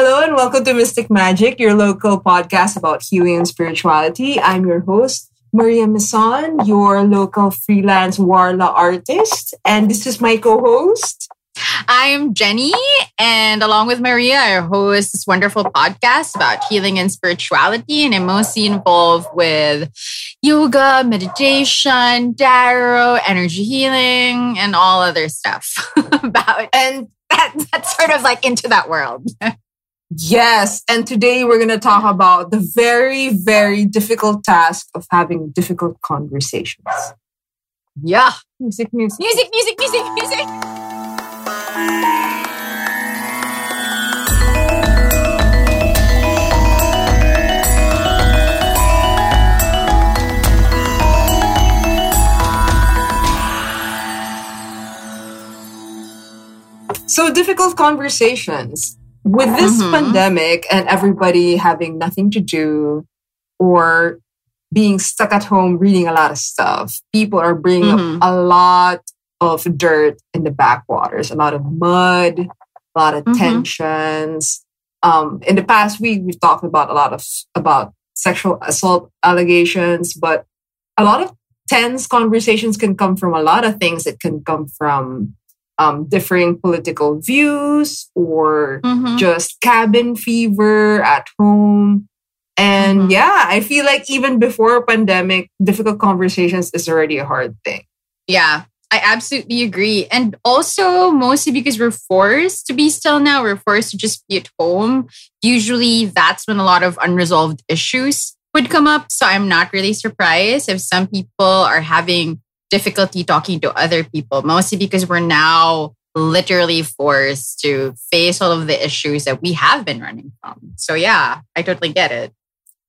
Hello and welcome to Mystic Magic, your local podcast about healing and spirituality. I'm your host, Maria Mison, your local freelance Warla artist. And this is my co-host. I'm Jenny, and along with Maria, I host this wonderful podcast about healing and spirituality. And I'm mostly involved with yoga, meditation, tarot, energy healing, and all other stuff about and that, that's sort of like into that world. Yes. And today we're going to talk about the very, very difficult task of having difficult conversations. Yeah. Music, music. Music, music, music, music. So, difficult conversations with this mm-hmm. pandemic and everybody having nothing to do or being stuck at home reading a lot of stuff, people are bringing mm-hmm. up a lot of dirt in the backwaters, a lot of mud, a lot of mm-hmm. tensions. Um, in the past week, we've talked about a lot of about sexual assault allegations, but a lot of tense conversations can come from a lot of things. It can come from um, differing political views or mm-hmm. just cabin fever at home. And mm-hmm. yeah, I feel like even before pandemic, difficult conversations is already a hard thing. Yeah, I absolutely agree. And also, mostly because we're forced to be still now, we're forced to just be at home. Usually, that's when a lot of unresolved issues would come up. So, I'm not really surprised if some people are having difficulty talking to other people, mostly because we're now literally forced to face all of the issues that we have been running from. So, yeah, I totally get it.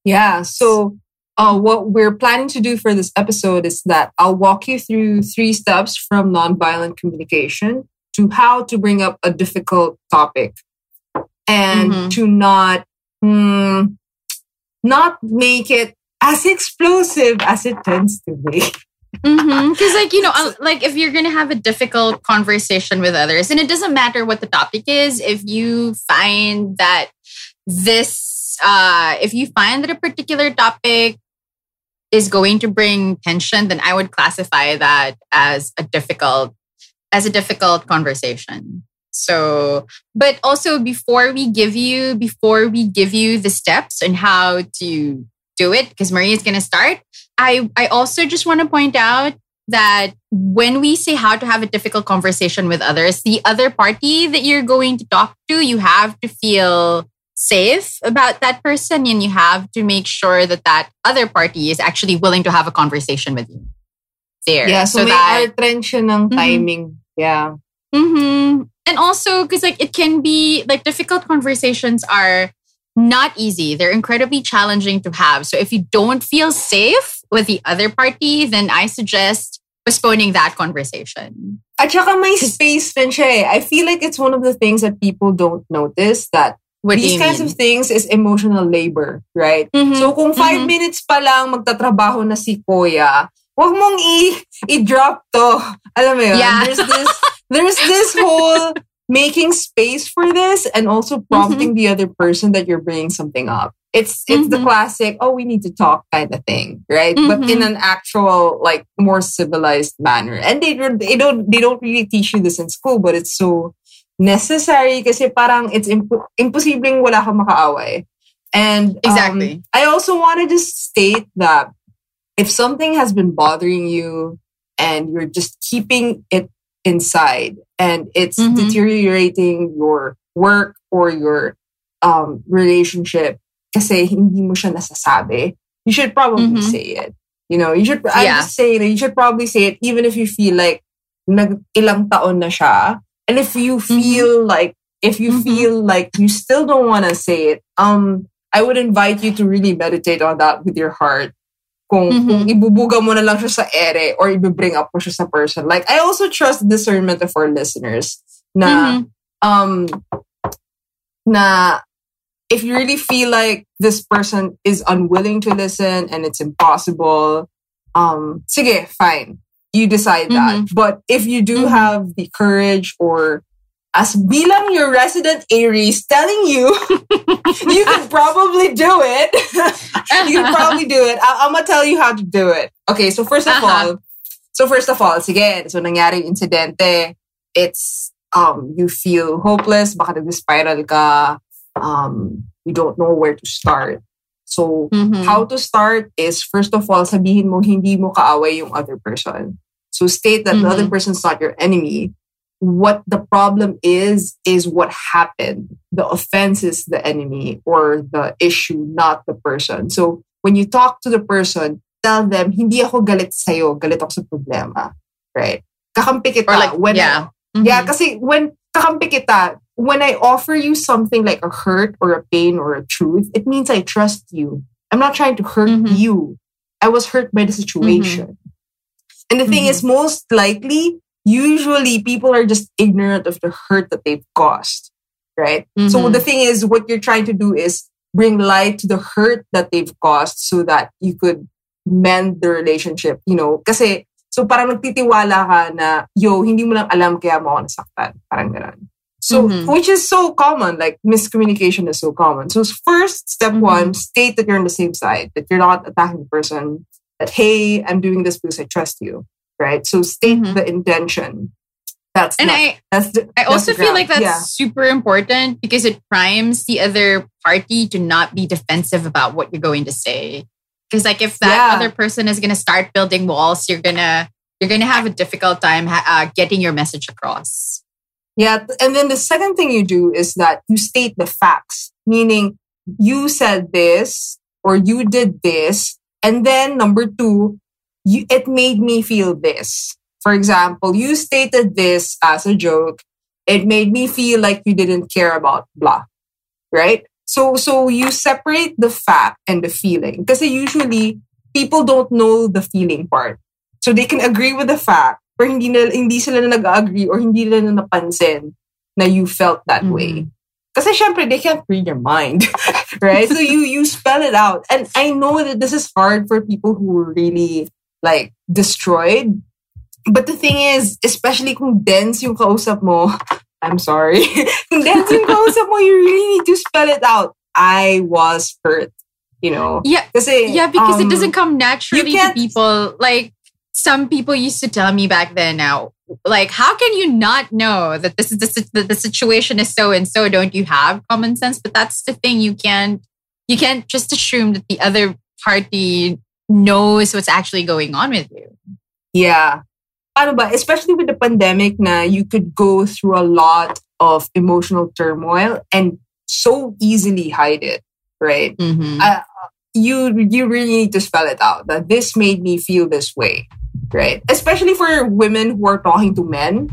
Yeah. So, uh, what we're planning to do for this episode is that I'll walk you through three steps from nonviolent communication to how to bring up a difficult topic and mm-hmm. to not mm, not make it as explosive as it tends to be. Mm-hmm. Because, like, you know, like if you're going to have a difficult conversation with others, and it doesn't matter what the topic is, if you find that this, uh, if you find that a particular topic is going to bring tension, then I would classify that as a difficult, as a difficult conversation. So, but also before we give you, before we give you the steps and how to do it, because Maria is going to start, I, I also just want to point out that when we say how to have a difficult conversation with others, the other party that you're going to talk to, you have to feel safe about that person and you have to make sure that that other party is actually willing to have a conversation with you. There. Yeah, so, so may that, attention ng mm-hmm. timing. Mm-hmm. Yeah. Mm-hmm. And also, because like it can be like difficult conversations are not easy. They're incredibly challenging to have. So if you don't feel safe with the other party, then I suggest postponing that conversation. At saka may space din siya eh. I feel like it's one of the things that people don't notice that what these kinds mean? of things is emotional labor, right? Mm-hmm. So kung five mm-hmm. minutes pa lang magtatrabaho na si Koya, wag mong i- i-drop to. Alam mo yun? Yeah. There's this, there's this whole making space for this and also prompting mm-hmm. the other person that you're bringing something up. It's it's mm-hmm. the classic, oh, we need to talk kind of thing, right? Mm-hmm. But in mm-hmm. an actual, like, more civilized manner. And they they don't they don't really teach you this in school, but it's so necessary kasi parang it's imp- imposibleng wala kang makaaway. And um, exactly. I also want to just state that if something has been bothering you and you're just keeping it inside and it's mm-hmm. deteriorating your work or your um, relationship kasi hindi mo siya nasasabi, you should probably mm-hmm. say it. You know, you should, I'm just saying you should probably say it even if you feel like nag ilang taon na siya. And if you mm-hmm. feel mm-hmm. like, if you mm-hmm. feel like you still don't want to say it, um, I would invite you to really meditate on that with your heart kung, mm-hmm. kung ibubuga mo na lang siya sa ere or ibibring up mo siya sa person. Like, I also trust discernment of our listeners na, mm-hmm. um, na if you really feel like this person is unwilling to listen and it's impossible, um, sige, fine. You decide that. Mm-hmm. But if you do mm-hmm. have the courage or as bilang your resident Aries telling you you can probably do it. you can probably do it. I- am gonna tell you how to do it. Okay, so first of uh-huh. all, so first of all, again, so nangyari incidente, it's um you feel hopeless, baka nag-spiral ka, um you don't know where to start. So mm-hmm. how to start is first of all, sabihin mo hindi mo kaaway yung other person. So state that mm-hmm. the other mm-hmm. person's not your enemy what the problem is is what happened. The offense is the enemy or the issue not the person. So when you talk to the person tell them hindi ako galit sa'yo. Galit ako sa problema. Right? Kakampi kita or like, when yeah. Mm-hmm. yeah kasi when kakampi kita when I offer you something like a hurt or a pain or a truth it means I trust you. I'm not trying to hurt mm-hmm. you. I was hurt by the situation. Mm-hmm. and the thing is mm-hmm. most likely usually people are just ignorant of the hurt that they've caused, right? Mm-hmm. So the thing is, what you're trying to do is bring light to the hurt that they've caused so that you could mend the relationship, you know? Kasi, so parang nagtitiwala ka na, yo, hindi mo lang alam kaya mo ako nasaktan. Parang ganun. So, mm-hmm. which is so common, like miscommunication is so common. So, first, step mm-hmm. one, state that you're on the same side, that you're not attacking the person, that, hey, I'm doing this because I trust you right? So state mm-hmm. the intention. That's and not, I that's the, I also feel like that's yeah. super important because it primes the other party to not be defensive about what you're going to say. Because like if that yeah. other person is going to start building walls, you're gonna you're gonna have a difficult time uh, getting your message across. Yeah, and then the second thing you do is that you state the facts, meaning you said this or you did this, and then number two, you, it made me feel this. For example, you stated this as a joke. It made me feel like you didn't care about blah, right? So, so you separate the fact and the feeling because usually people don't know the feeling part. So they can agree with the fact, or hindi, na, hindi sila na nag-agree or hindi nila na napansin na you felt that mm-hmm. way. Kasi syempre, they can't read your mind, right? so you you spell it out. And I know that this is hard for people who really like destroyed. But the thing is, especially kung dense yung kausap mo, I'm sorry. kung dense yung kausap mo, you really need to spell it out. I was hurt. You know? Yeah. Kasi, yeah, because um, it doesn't come naturally to people. Like some people used to tell me back then now, like, how can you not know that this is the, the, the situation is so and so? Don't you have common sense? But that's the thing. You can't, you can't just assume that the other party knows what's actually going on with you. Yeah. Ano ba, especially with the pandemic na you could go through a lot of emotional turmoil and so easily hide it, right? Mm-hmm. Uh, you you really need to spell it out that this made me feel this way, right? Especially for women who are talking to men.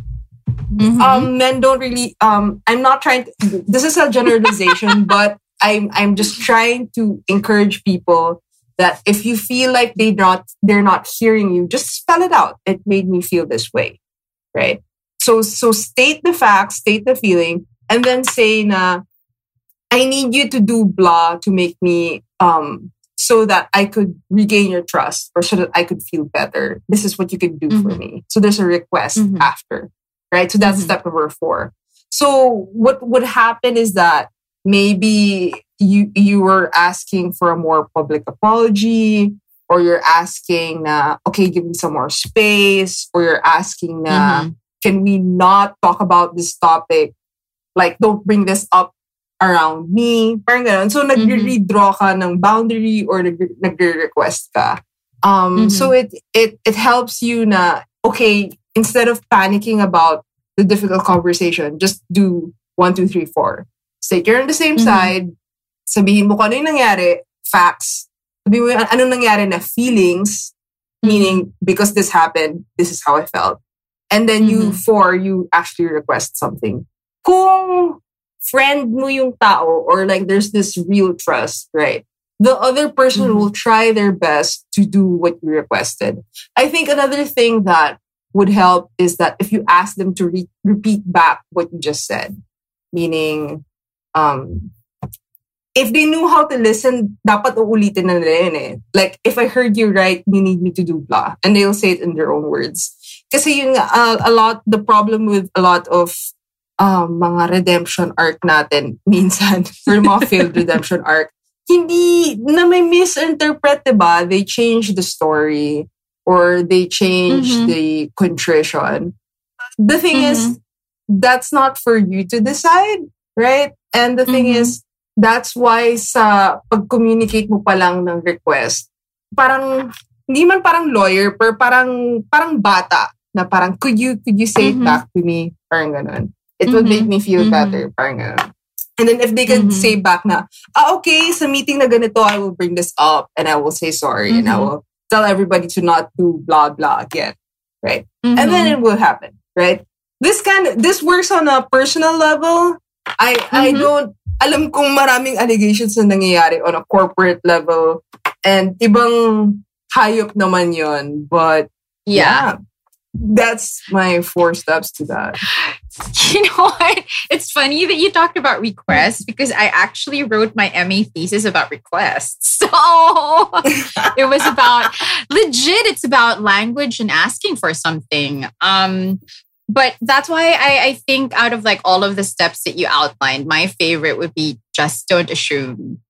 Mm-hmm. Um, men don't really. Um, I'm not trying. To, this is a generalization, but I'm I'm just trying to encourage people that if you feel like they not they're not hearing you, just spell it out. It made me feel this way, right? So so state the facts, state the feeling, and then say na I need you to do blah to make me um so that I could regain your trust or so that I could feel better. This is what you can do mm-hmm. for me. So there's a request mm-hmm. after, right? So that's mm-hmm. step number four. So what would happen is that maybe you you were asking for a more public apology or you're asking na okay give me some more space or you're asking na mm-hmm. can we not talk about this topic like don't bring this up around me parang ganun so mm-hmm. nag-redraw ka ng boundary or nag-request ka um mm-hmm. so it it it helps you na okay instead of panicking about the difficult conversation just do one two three four Stay you're on the same mm-hmm. side. Sabihin mo kung ano yung nangyari, facts. Sabihin mo yung anong nangyari na feelings, mm-hmm. meaning because this happened, this is how I felt. And then you, mm-hmm. for you actually request something. Kung friend mo yung tao or like there's this real trust, right? The other person mm-hmm. will try their best to do what you requested. I think another thing that would help is that if you ask them to re- repeat back what you just said, meaning um, if they knew how to listen, dapat uulitin na nila yun eh. Like, if I heard you right, you need me to do blah. And they'll say it in their own words. Kasi yung uh, a lot, the problem with a lot of um, mga redemption arc natin minsan, or mga failed redemption arc, hindi na may misinterpret, diba? They change the story or they change mm-hmm. the contrition. The thing mm-hmm. is, that's not for you to decide, right? And the thing mm-hmm. is, that's why sa pag-communicate mo pa lang ng request, parang, hindi man parang lawyer, pero parang, parang bata na parang, could you, could you say mm-hmm. it back to me? Parang ganun. It mm-hmm. would make me feel mm-hmm. better. Parang ganun. And then if they can mm-hmm. say back na, ah, okay, sa meeting na ganito, I will bring this up and I will say sorry and I mm-hmm. will tell everybody to not do blah, blah again. Right? And then mm-hmm. it will happen. Right? This kind of, this works on a personal level. I, I don't, alam kong maraming allegations na nangyayari on a corporate level and ibang hayop naman yon but yeah. yeah that's my four steps to that. You know what? It's funny that you talked about requests because I actually wrote my MA thesis about requests. So it was about legit, it's about language and asking for something. Um, but that's why I, I think out of like all of the steps that you outlined, my favorite would be just don't assume.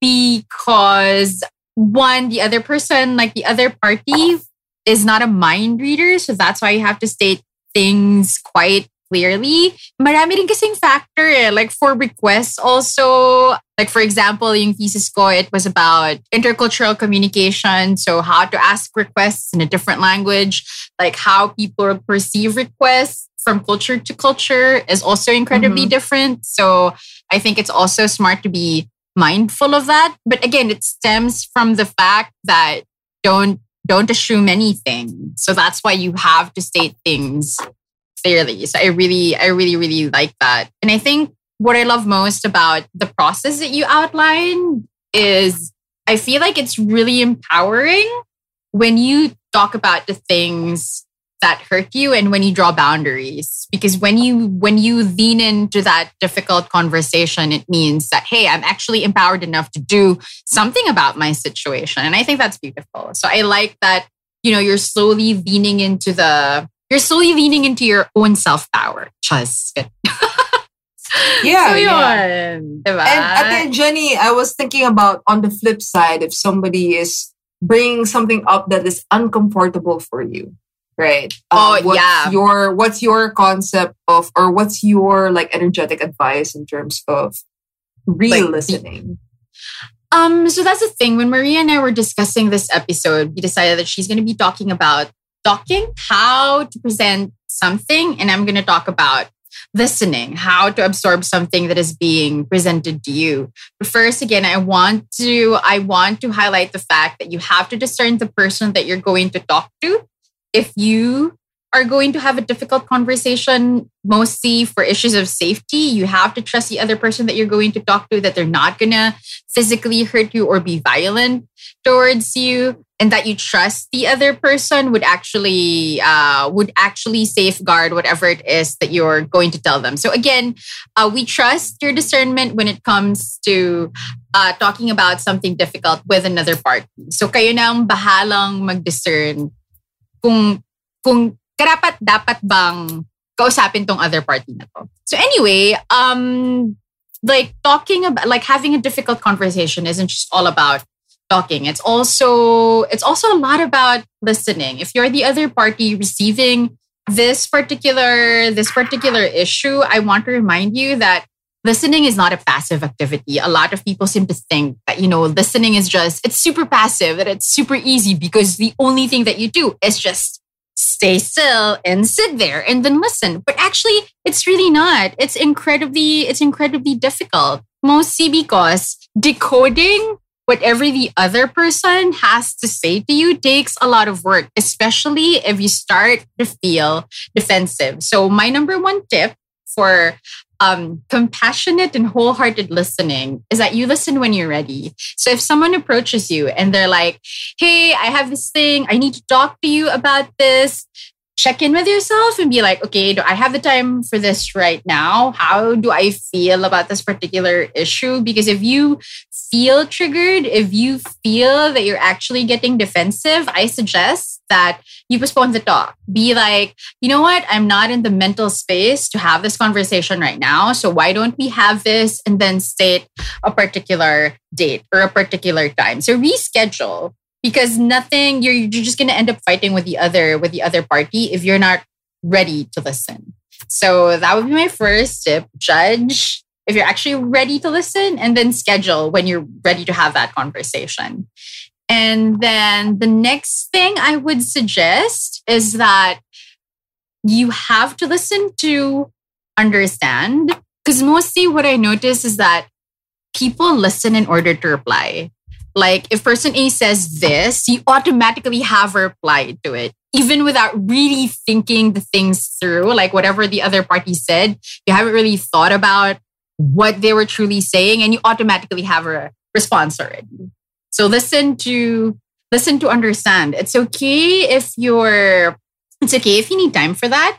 Because one, the other person, like the other party, is not a mind reader. So that's why you have to state things quite clearly. Marami rin kasing factor eh. Like for requests also, like for example, yung thesis ko, it was about intercultural communication. So how to ask requests in a different language, like how people perceive requests from culture to culture is also incredibly mm-hmm. different. So I think it's also smart to be mindful of that. But again, it stems from the fact that don't don't assume anything. So that's why you have to state things clearly. So I really, I really, really like that. And I think what I love most about the process that you outline is I feel like it's really empowering when you talk about the things that hurt you and when you draw boundaries because when you when you lean into that difficult conversation it means that hey i'm actually empowered enough to do something about my situation and i think that's beautiful so i like that you know you're slowly leaning into the you're slowly leaning into your own self power just yeah, so yeah. and again jenny i was thinking about on the flip side if somebody is bringing something up that is uncomfortable for you right? Um, oh what's yeah. Your what's your concept of or what's your like energetic advice in terms of real like, listening? Um, so that's the thing. When Maria and I were discussing this episode, we decided that she's going to be talking about talking, how to present something, and I'm going to talk about listening, how to absorb something that is being presented to you. But first, again, I want to I want to highlight the fact that you have to discern the person that you're going to talk to if you are going to have a difficult conversation, mostly for issues of safety, you have to trust the other person that you're going to talk to that they're not going to physically hurt you or be violent towards you and that you trust the other person would actually uh, would actually safeguard whatever it is that you're going to tell them. So again uh, we trust your discernment when it comes to uh, talking about something difficult with another party so kayo nang bahalang mag-discern kung kung karapat dapat bang kausapin tong other party na to. So anyway, um like talking about like having a difficult conversation isn't just all about talking. It's also it's also a lot about listening. If you're the other party receiving this particular this particular issue, I want to remind you that listening is not a passive activity. A lot of people seem to think that, you know, listening is just, it's super passive, that it's super easy because the only thing that you do is just stay still and sit there and then listen. But actually, it's really not. It's incredibly, it's incredibly difficult. Mostly because decoding whatever the other person has to say to you takes a lot of work, especially if you start to feel defensive. So, my number one tip for um, compassionate and wholehearted listening is that you listen when you're ready. So if someone approaches you and they're like, hey, I have this thing, I need to talk to you about this, check in with yourself and be like, okay, do I have the time for this right now? How do I feel about this particular issue? Because if you feel triggered, if you feel that you're actually getting defensive, I suggest that you postpone the talk. Be like, you know what? I'm not in the mental space to have this conversation right now. So why don't we have this and then state a particular date or a particular time? So reschedule because nothing you're, you're just going to end up fighting with the other with the other party if you're not ready to listen. So that would be my first tip. Judge if you're actually ready to listen and then schedule when you're ready to have that conversation. And then the next thing I would suggest is that you have to listen to understand. Because mostly what I notice is that people listen in order to reply. Like if person A says this, you automatically have a reply to it, even without really thinking the things through. Like whatever the other party said, you haven't really thought about what they were truly saying, and you automatically have a response already. So listen to listen to understand. It's okay if you're it's okay if you need time for that.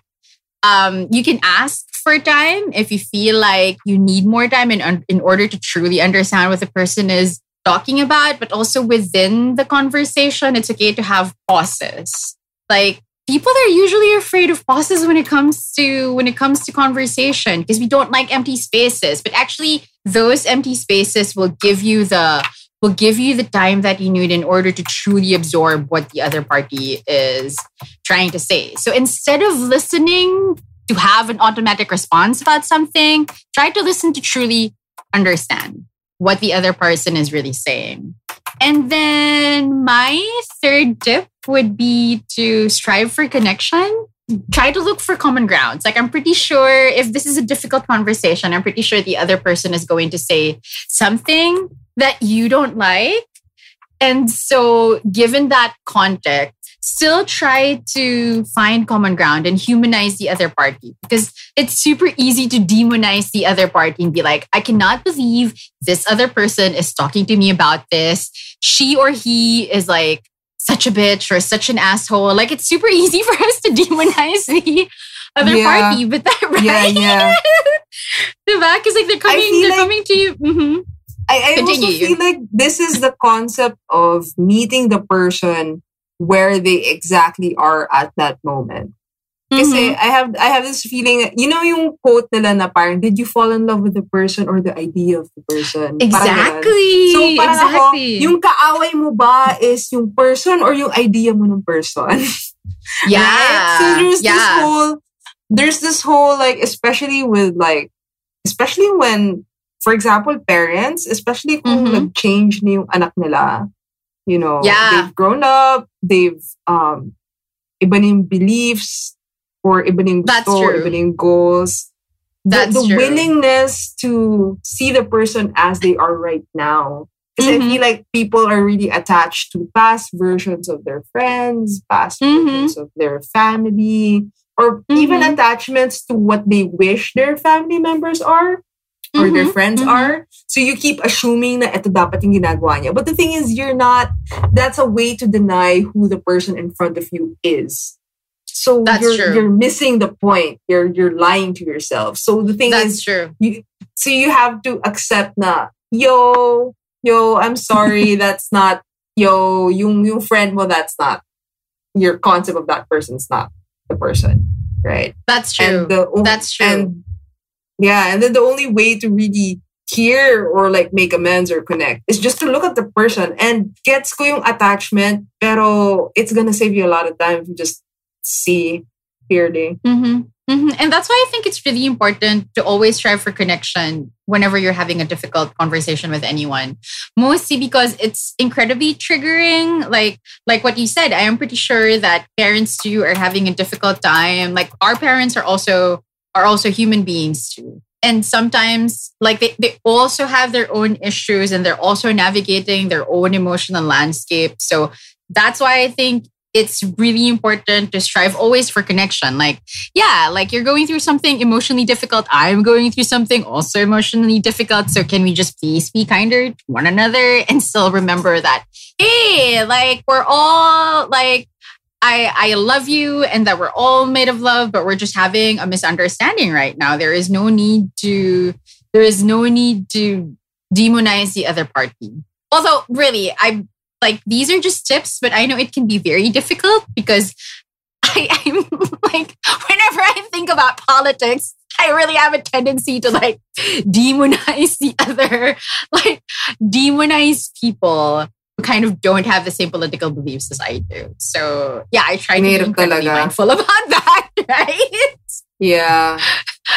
Um, you can ask for time if you feel like you need more time in, in order to truly understand what the person is talking about, but also within the conversation, it's okay to have pauses. Like people are usually afraid of pauses when it comes to when it comes to conversation because we don't like empty spaces, but actually those empty spaces will give you the will give you the time that you need in order to truly absorb what the other party is trying to say. So instead of listening to have an automatic response about something, try to listen to truly understand what the other person is really saying. And then my third tip would be to strive for connection. Try to look for common grounds. Like, I'm pretty sure if this is a difficult conversation, I'm pretty sure the other person is going to say something that you don't like. And so, given that context, still try to find common ground and humanize the other party because it's super easy to demonize the other party and be like, I cannot believe this other person is talking to me about this. She or he is like such a bitch or such an asshole. Like it's super easy for us to demonize the other yeah. party, but that right? Yeah, yeah. the back is like they're coming, they're like, coming to you. Mm-hmm. I, I also feel like this is the concept of meeting the person where they exactly are at that moment. Kasi mm-hmm. I have I have this feeling, you know yung quote nila na parang, did you fall in love with the person or the idea of the person? Exactly. so parang exactly. ako, yung kaaway mo ba is yung person or yung idea mo ng person? Yeah. right? So there's yeah. this whole, there's this whole like, especially with like, especially when, for example, parents, especially kung mm-hmm. nag-change na yung anak nila, you know, yeah. they've grown up, they've, um, iba na yung beliefs, or iba na yung gusto, iba na yung goals. That's the, the true. willingness to see the person as they are right now. Because mm-hmm. I feel like people are really attached to past versions of their friends, past mm-hmm. versions of their family, or mm-hmm. even attachments to what they wish their family members are or their mm-hmm. friends mm-hmm. are. So you keep assuming that ito dapat yung ginagawa niya. But the thing is, you're not, that's a way to deny who the person in front of you is. So that's you're, true. you're missing the point. You're you're lying to yourself. So the thing that's is, true. You, so you have to accept na, yo, yo, I'm sorry, that's not, yo, yung, yung friend mo, that's not, your concept of that person's not the person, right? That's true. The, that's true. And yeah, and then the only way to really hear or like make amends or connect is just to look at the person and gets ko yung attachment, pero it's gonna save you a lot of time if you just see clearly. Mm-hmm. Mm-hmm. And that's why I think it's really important to always strive for connection whenever you're having a difficult conversation with anyone. Mostly because it's incredibly triggering. Like like what you said, I am pretty sure that parents too are having a difficult time. Like our parents are also are also human beings too. And sometimes like they, they also have their own issues and they're also navigating their own emotional landscape. So that's why I think it's really important to strive always for connection. Like, yeah, like you're going through something emotionally difficult. I'm going through something also emotionally difficult. So can we just please be kinder to one another and still remember that, hey, like we're all like, I, I love you and that we're all made of love, but we're just having a misunderstanding right now. There is no need to, there is no need to demonize the other party. Although really, I like these are just tips, but I know it can be very difficult because I, I'm like, whenever I think about politics, I really have a tendency to like demonize the other, like demonize people kind of don't have the same political beliefs as I do. So yeah, I try to be incredibly mindful about that, right? Yeah.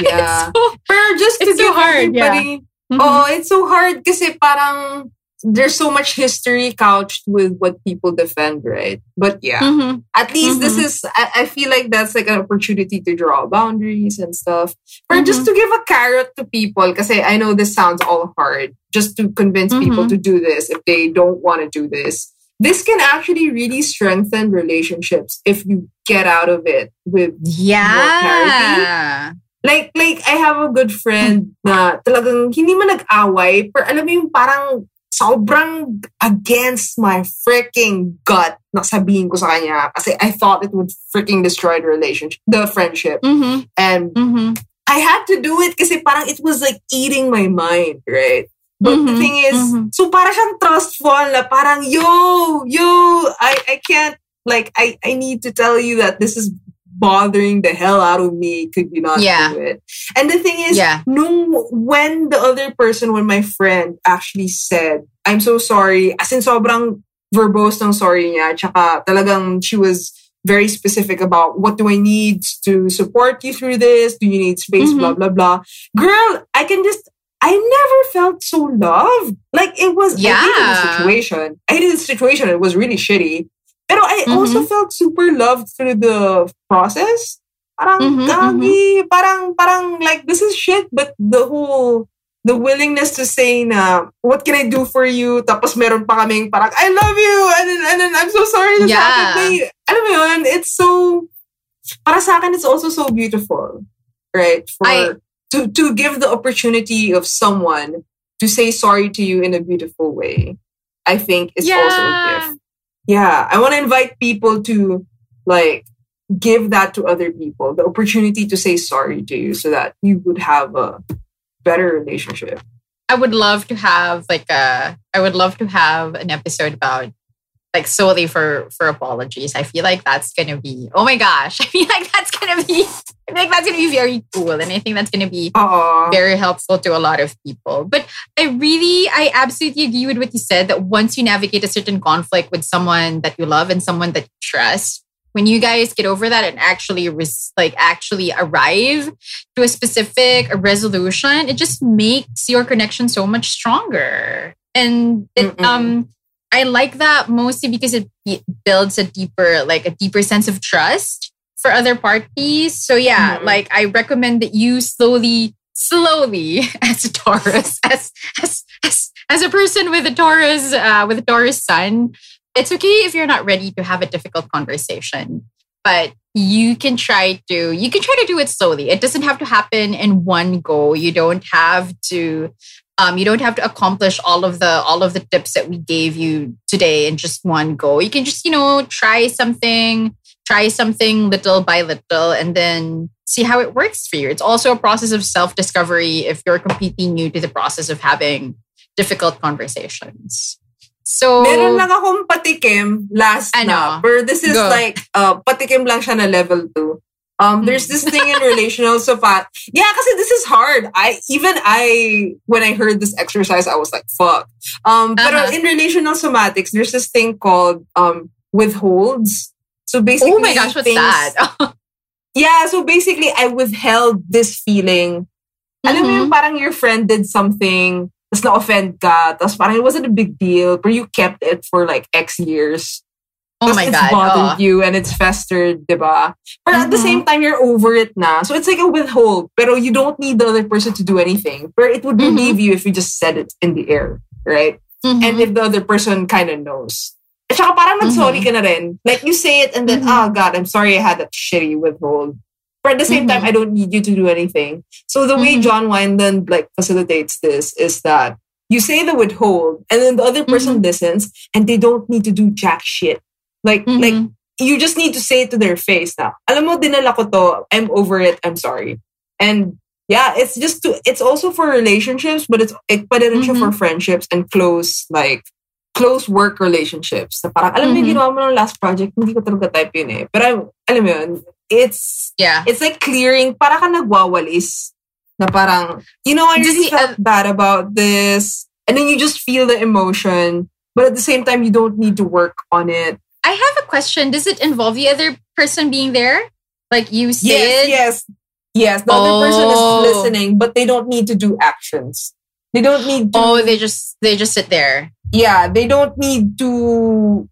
Yeah. So, Pero just to it's so hard, yeah. Mm-hmm. Oh, it's so hard kasi parang there's so much history couched with what people defend, right? But yeah, mm-hmm. at least mm-hmm. this is, I, I, feel like that's like an opportunity to draw boundaries and stuff. Or just mm-hmm. to give a carrot to people, because I know this sounds all hard, just to convince people mm-hmm. to do this if they don't want to do this. This can actually really strengthen relationships if you get out of it with yeah. Like, like, I have a good friend na talagang hindi man nag-away, pero alam mo yung parang sobrang against my freaking gut na sabihin ko sa kanya kasi I thought it would freaking destroy the relationship, the friendship. Mm-hmm. And mm-hmm. I had to do it kasi parang it was like eating my mind, right? But mm-hmm. the thing is, mm-hmm. so para siyang trustful na parang, yo, yo, I, I can't, like, I, I need to tell you that this is bothering the hell out of me could you not yeah. do it and the thing is yeah. nung, when the other person when my friend actually said I'm so sorry as in sobrang verbose ng sorry niya tsaka talagang she was very specific about what do I need to support you through this do you need space mm-hmm. blah blah blah girl I can just I never felt so loved. Like it was yeah. I hated the situation. I hated the situation. It was really shitty. Pero I mm-hmm. also felt super loved through the process. Parang mm-hmm, gagi, mm-hmm. parang parang like this is shit, but the whole the willingness to say na what can I do for you? Tapos meron pa kaming parang I love you and then, and then I'm so sorry this yeah. happened. Alam mo yun, it's so para sa akin it's also so beautiful. Right? For I, to to give the opportunity of someone to say sorry to you in a beautiful way. I think is yeah. also a gift yeah i want to invite people to like give that to other people the opportunity to say sorry to you so that you would have a better relationship. I would love to have like a i would love to have an episode about like solely for for apologies. I feel like that's gonna be oh my gosh. I feel like that's gonna be I feel like that's gonna be very cool. And I think that's gonna be Aww. very helpful to a lot of people. But I really I absolutely agree with what you said that once you navigate a certain conflict with someone that you love and someone that you trust, when you guys get over that and actually res- like actually arrive to a specific a resolution, it just makes your connection so much stronger. And it, um I like that mostly because it builds a deeper, like a deeper sense of trust for other parties. So yeah, mm-hmm. like I recommend that you slowly, slowly, as a Taurus, as as as, as a person with a Taurus, uh, with a Taurus sun, it's okay if you're not ready to have a difficult conversation, but you can try to you can try to do it slowly. It doesn't have to happen in one go. You don't have to um, you don't have to accomplish all of the all of the tips that we gave you today in just one go. You can just you know try something, try something little by little, and then see how it works for you. It's also a process of self discovery if you're completely new to the process of having difficult conversations. So, meron lang akong patikim last ano, na. But this is go. like, uh, patikim lang siya na level 2. Um, there's this thing in relational far. Yeah, because this is hard. I even I when I heard this exercise, I was like, fuck. Um, uh-huh. but in relational somatics, there's this thing called um withholds. So basically, oh my gosh, what's things, that? yeah, so basically, I withheld this feeling. Mm-hmm. Alam mo yung mm-hmm. parang your friend did something, tapos na-offend ka, tapos parang it wasn't a big deal, but you kept it for like X years. Oh my it's God. bothered oh. you and it's festered, diba? But mm-hmm. at the same mm-hmm. time, you're over it now. So it's like a withhold. Pero you don't need the other person to do anything. But it would mm-hmm. you if you just said it in the air, right? Mm-hmm. And if the other person kind of knows. At saka parang nag-sorry mm-hmm. ka na rin. Like you say it and then, oh God, I'm sorry I had that shitty withhold. But at the same time, I don't need you to do anything. So the way John Wineland like facilitates this is that you say the withhold and then the other person listens and they don't need to do jack shit like, mm-hmm. like you just need to say it to their face now. Alam mo, dinala ko to. I'm over it. I'm sorry. And yeah, it's just to, it's also for relationships, but it's, it, but it's mm-hmm. for friendships and close, like, close work relationships. Na parang, alam mo Mhm. yung ginawa mo ng last project, hindi ko talaga type yun eh. Pero alam mo yun, it's Yeah. it's like clearing, para ka nagwawalis. Na parang, you know, I really felt bad about this. And then you just feel the emotion. But at the same time, you don't need to work on it. I have a question. Does it involve the other person being there? Like you said? yes. Yes, Yes, the other person Oh. is listening, but they don't need to do actions. They don't need to Oh, they just they just sit there. yeah, they don't need to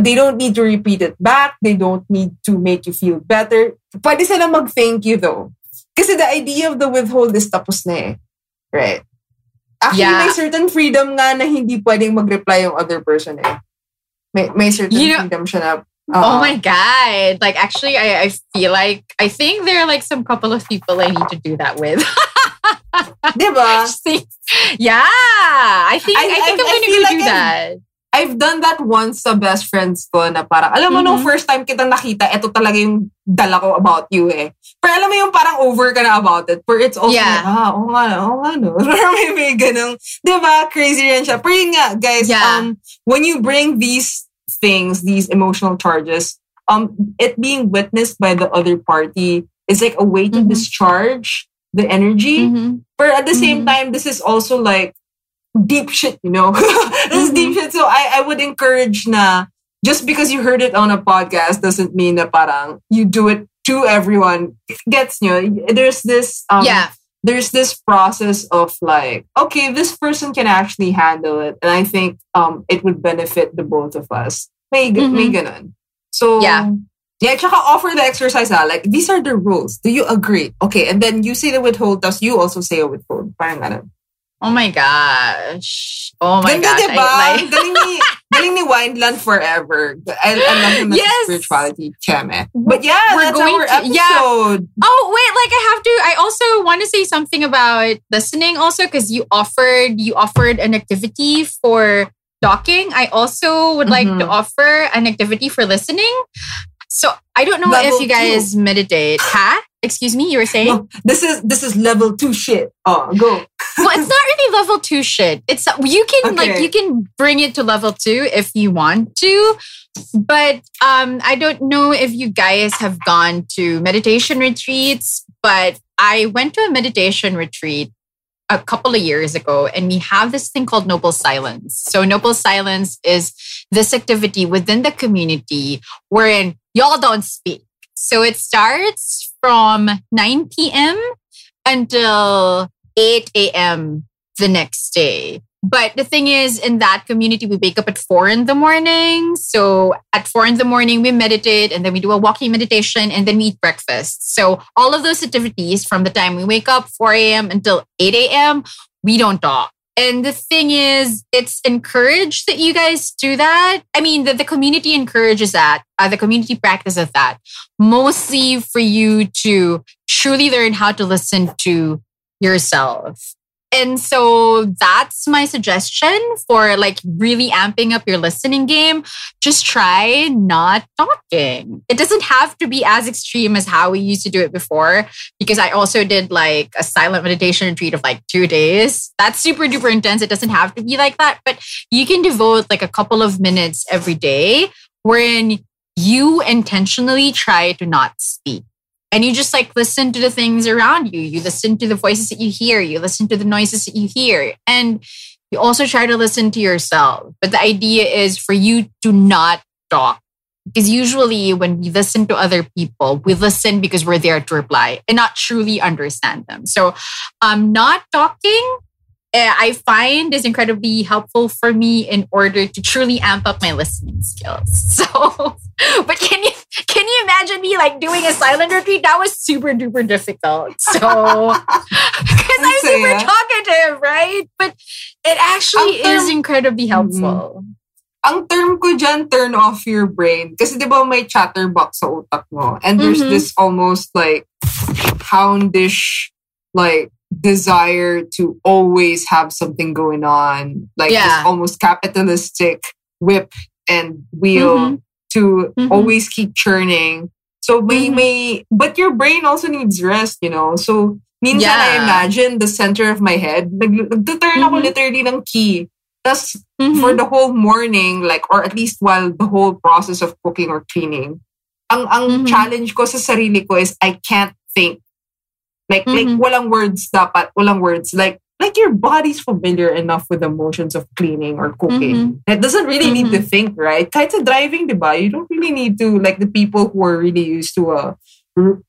they don't need to repeat it back. They don't need to make you feel better. Pwede sila mag-thank you though. Kasi the idea of the withhold is tapos na eh. Right? Actually, Yeah. may certain freedom nga na hindi pwedeng mag-reply yung other person eh. May, may certain You know- freedom siya na oh uh, my god. Like actually I, I feel like I think there are like some couple of people I need to do that with. Diba? Yeah. I think I, I- think I- am gonna go like do I'm- that. I've done that once sa best friends ko na parang, alam mo, nung Mhm. first time kita nakita, ito talaga yung dala ko about you eh. Pero alam mo yung parang over ka na about it. But it's also, Yeah. ah, oo nga, oo nga no. Parang may may ganun. Di ba? Crazy rin siya. Pero yun nga, guys, Yeah. um, when you bring these things, these emotional charges, um, it being witnessed by the other party is like a way to Mhm. discharge the energy. Mhm. But at the same Mhm. time, this is also like deep shit, you know? this is Mhm. deep shit. So I, I would encourage na just because you heard it on a podcast doesn't mean that parang you do it to everyone. Gets you know, there's this um yeah. there's this process of like, okay, this person can actually handle it. And I think um it would benefit the both of us. May, g- may ganun. So Yeah. Yeah, tsaka offer the exercise ah. Like, these are the rules. Do you agree? Okay, and then you say the withhold, thus you also say a withhold. Parang ganun. Oh my gosh. Oh my Ganda, gosh. diba? I, like, galing ni, galing ni Wineland forever. I, I love him Yes. spirituality cheme. But yeah, We're that's going our to- episode. yeah. Oh wait, like I have to. I also want to say something about listening, also because you offered you offered an activity for docking. I also would like to Mhm. offer an activity for listening. So I don't know Level if you guys meditate. Huh? Excuse me, you were saying? No, this is this is level two shit. Oh, go. well, it's not really level two shit. It's you can like you can bring it to level two if you want to, but um, I don't know if you guys have gone to meditation retreats. But I went to a meditation retreat a couple of years ago, and we have this thing called Noble Silence. So Noble Silence is this activity within the community wherein y'all don't speak. So it starts from 9 p.m. until 8 a.m. the next day. But the thing is, in that community, we wake up at four in the morning. So at four in the morning, we meditate and then we do a walking meditation and then we eat breakfast. So all of those activities from the time we wake up, 4 a.m. until 8 a.m., we don't talk. And the thing is, it's encouraged that you guys do that. I mean, that the community encourages that. Uh, the community practices that mostly for you to truly learn how to listen to yourself. And so that's my suggestion for like really amping up your listening game. Just try not talking. It doesn't have to be as extreme as how we used to do it before, because I also did like a silent meditation retreat of like two days. That's super duper intense. It doesn't have to be like that, but you can devote like a couple of minutes every day wherein you intentionally try to not speak and you just like listen to the things around you. You listen to the voices that you hear. You listen to the noises that you hear. And you also try to listen to yourself. But the idea is for you to not talk. Because usually when we listen to other people we listen because we're there to reply and not truly understand them. So um not talking I find is incredibly helpful for me in order to truly amp up my listening skills. So, but can you can you imagine me like doing a silent retreat? That was super duper difficult. So, because I'm super Saya. talkative, right? But it actually term- is incredibly helpful. Ang term ko dyan, turn off your brain. Kasi di ba may chatterbox sa utak mo? And there's Mhm. this almost like houndish, like desire to always have something going on. Like Yeah. this almost capitalistic whip and wheel Mhm. to Mhm. always keep churning. So may, Mhm. may, but your brain also needs rest, you know? So minsan I imagine the center of my head, nag, nagtuturn ako Mhm. literally ng key That's mm-hmm. for the whole morning, like, or at least while the whole process of cooking or cleaning, ang, ang mm-hmm. challenge ko sa sarili ko is I can't think. Like, mm-hmm. like, walang words dapat, walang words. Like, like your body's familiar enough with the motions of cleaning or cooking. Mm-hmm. It doesn't really mm-hmm. need to think, right? Kahit sa driving, diba? You don't really need to, like the people who are really used to a,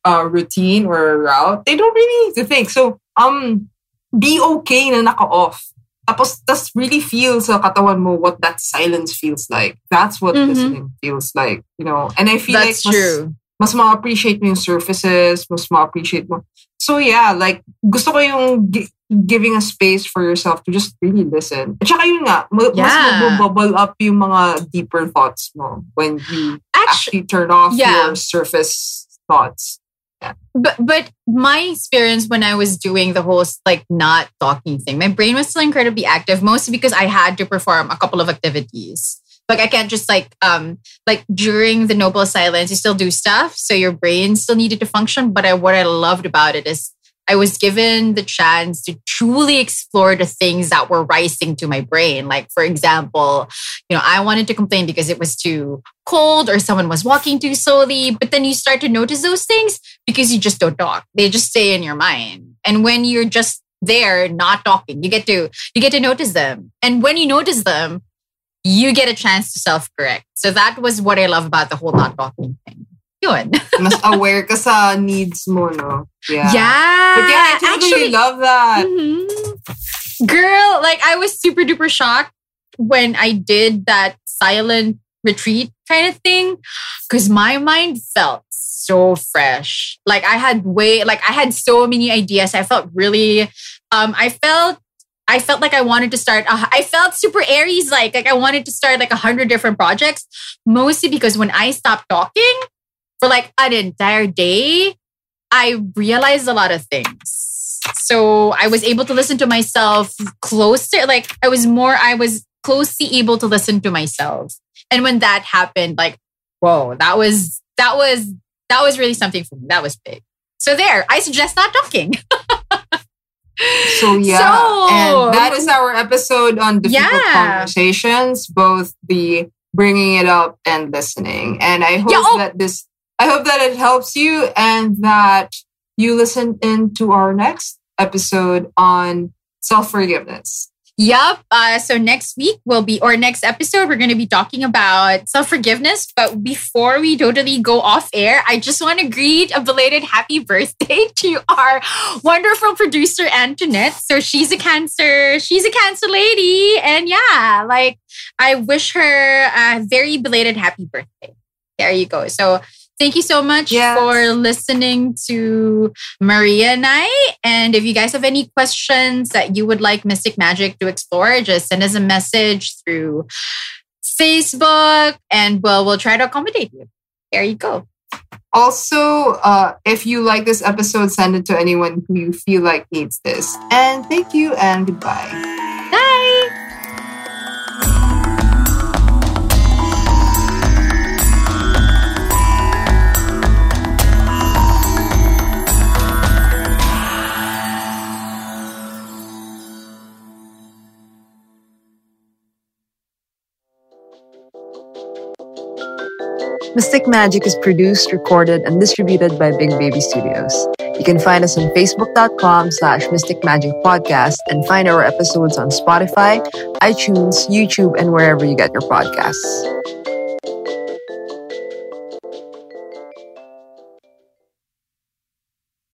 a routine or a route, they don't really need to think. So, um, be okay na naka-off. Tapos, tas really feel sa katawan mo what that silence feels like. That's what mm-hmm. listening feels like, you know? And I feel That's like mas, true. Mas ma-appreciate mo yung surfaces, mas ma-appreciate mo. So yeah, like, gusto ko yung gi- giving a space for yourself to just really listen. At saka yun nga, ma- yeah. mas bubble up yung mga deeper thoughts mo when you actually, actually turn off yeah. your surface thoughts. But but my experience when I was doing the whole like not talking thing, my brain was still incredibly active, mostly because I had to perform a couple of activities. Like I can't just like um like during the noble silence, you still do stuff, so your brain still needed to function. But I, what I loved about it is I was given the chance to truly explore the things that were rising to my brain. Like, for example, you know, I wanted to complain because it was too cold or someone was walking too slowly. But then you start to notice those things because you just don't talk. They just stay in your mind. And when you're just there not talking, you get to you get to notice them. And when you notice them, you get a chance to self-correct. So that was what I love about the whole not talking thing. Yun. Mas aware ka sa needs mo, no? Yeah. Yeah. But yeah, I totally Actually, love that. Mm-hmm. Girl, like I was super duper shocked when I did that silent retreat kind of thing because my mind felt so fresh. Like I had way, like I had so many ideas. I felt really, um, I felt I felt like I wanted to start. I felt super Aries like like I wanted to start like a hundred different projects. Mostly because when I stopped talking, for like an entire day, I realized a lot of things. So I was able to listen to myself closer. Like I was more, I was closely able to listen to myself. And when that happened, like, whoa, that was, that was, that was really something for me. That was big. So there, I suggest not talking. so yeah, so, and that is our episode on difficult yeah. conversations, both the bringing it up and listening. And I hope yeah, oh, that this I hope that it helps you and that you listen into our next episode on self forgiveness. Yep. Uh, so next week will be, or next episode, we're going to be talking about self forgiveness. But before we totally go off air, I just want to greet a belated happy birthday to our wonderful producer, Antoinette. So she's a cancer, she's a cancer lady. And yeah, like I wish her a very belated happy birthday. There you go. So Thank you so much yes. for listening to Maria and I. And if you guys have any questions that you would like Mystic Magic to explore, just send us a message through Facebook and we'll, we'll try to accommodate you. There you go. Also, uh, if you like this episode, send it to anyone who you feel like needs this. And thank you and goodbye. Mystic Magic is produced, recorded, and distributed by Big Baby Studios. You can find us on facebook.com slash Mystic Magic Podcast and find our episodes on Spotify, iTunes, YouTube, and wherever you get your podcasts.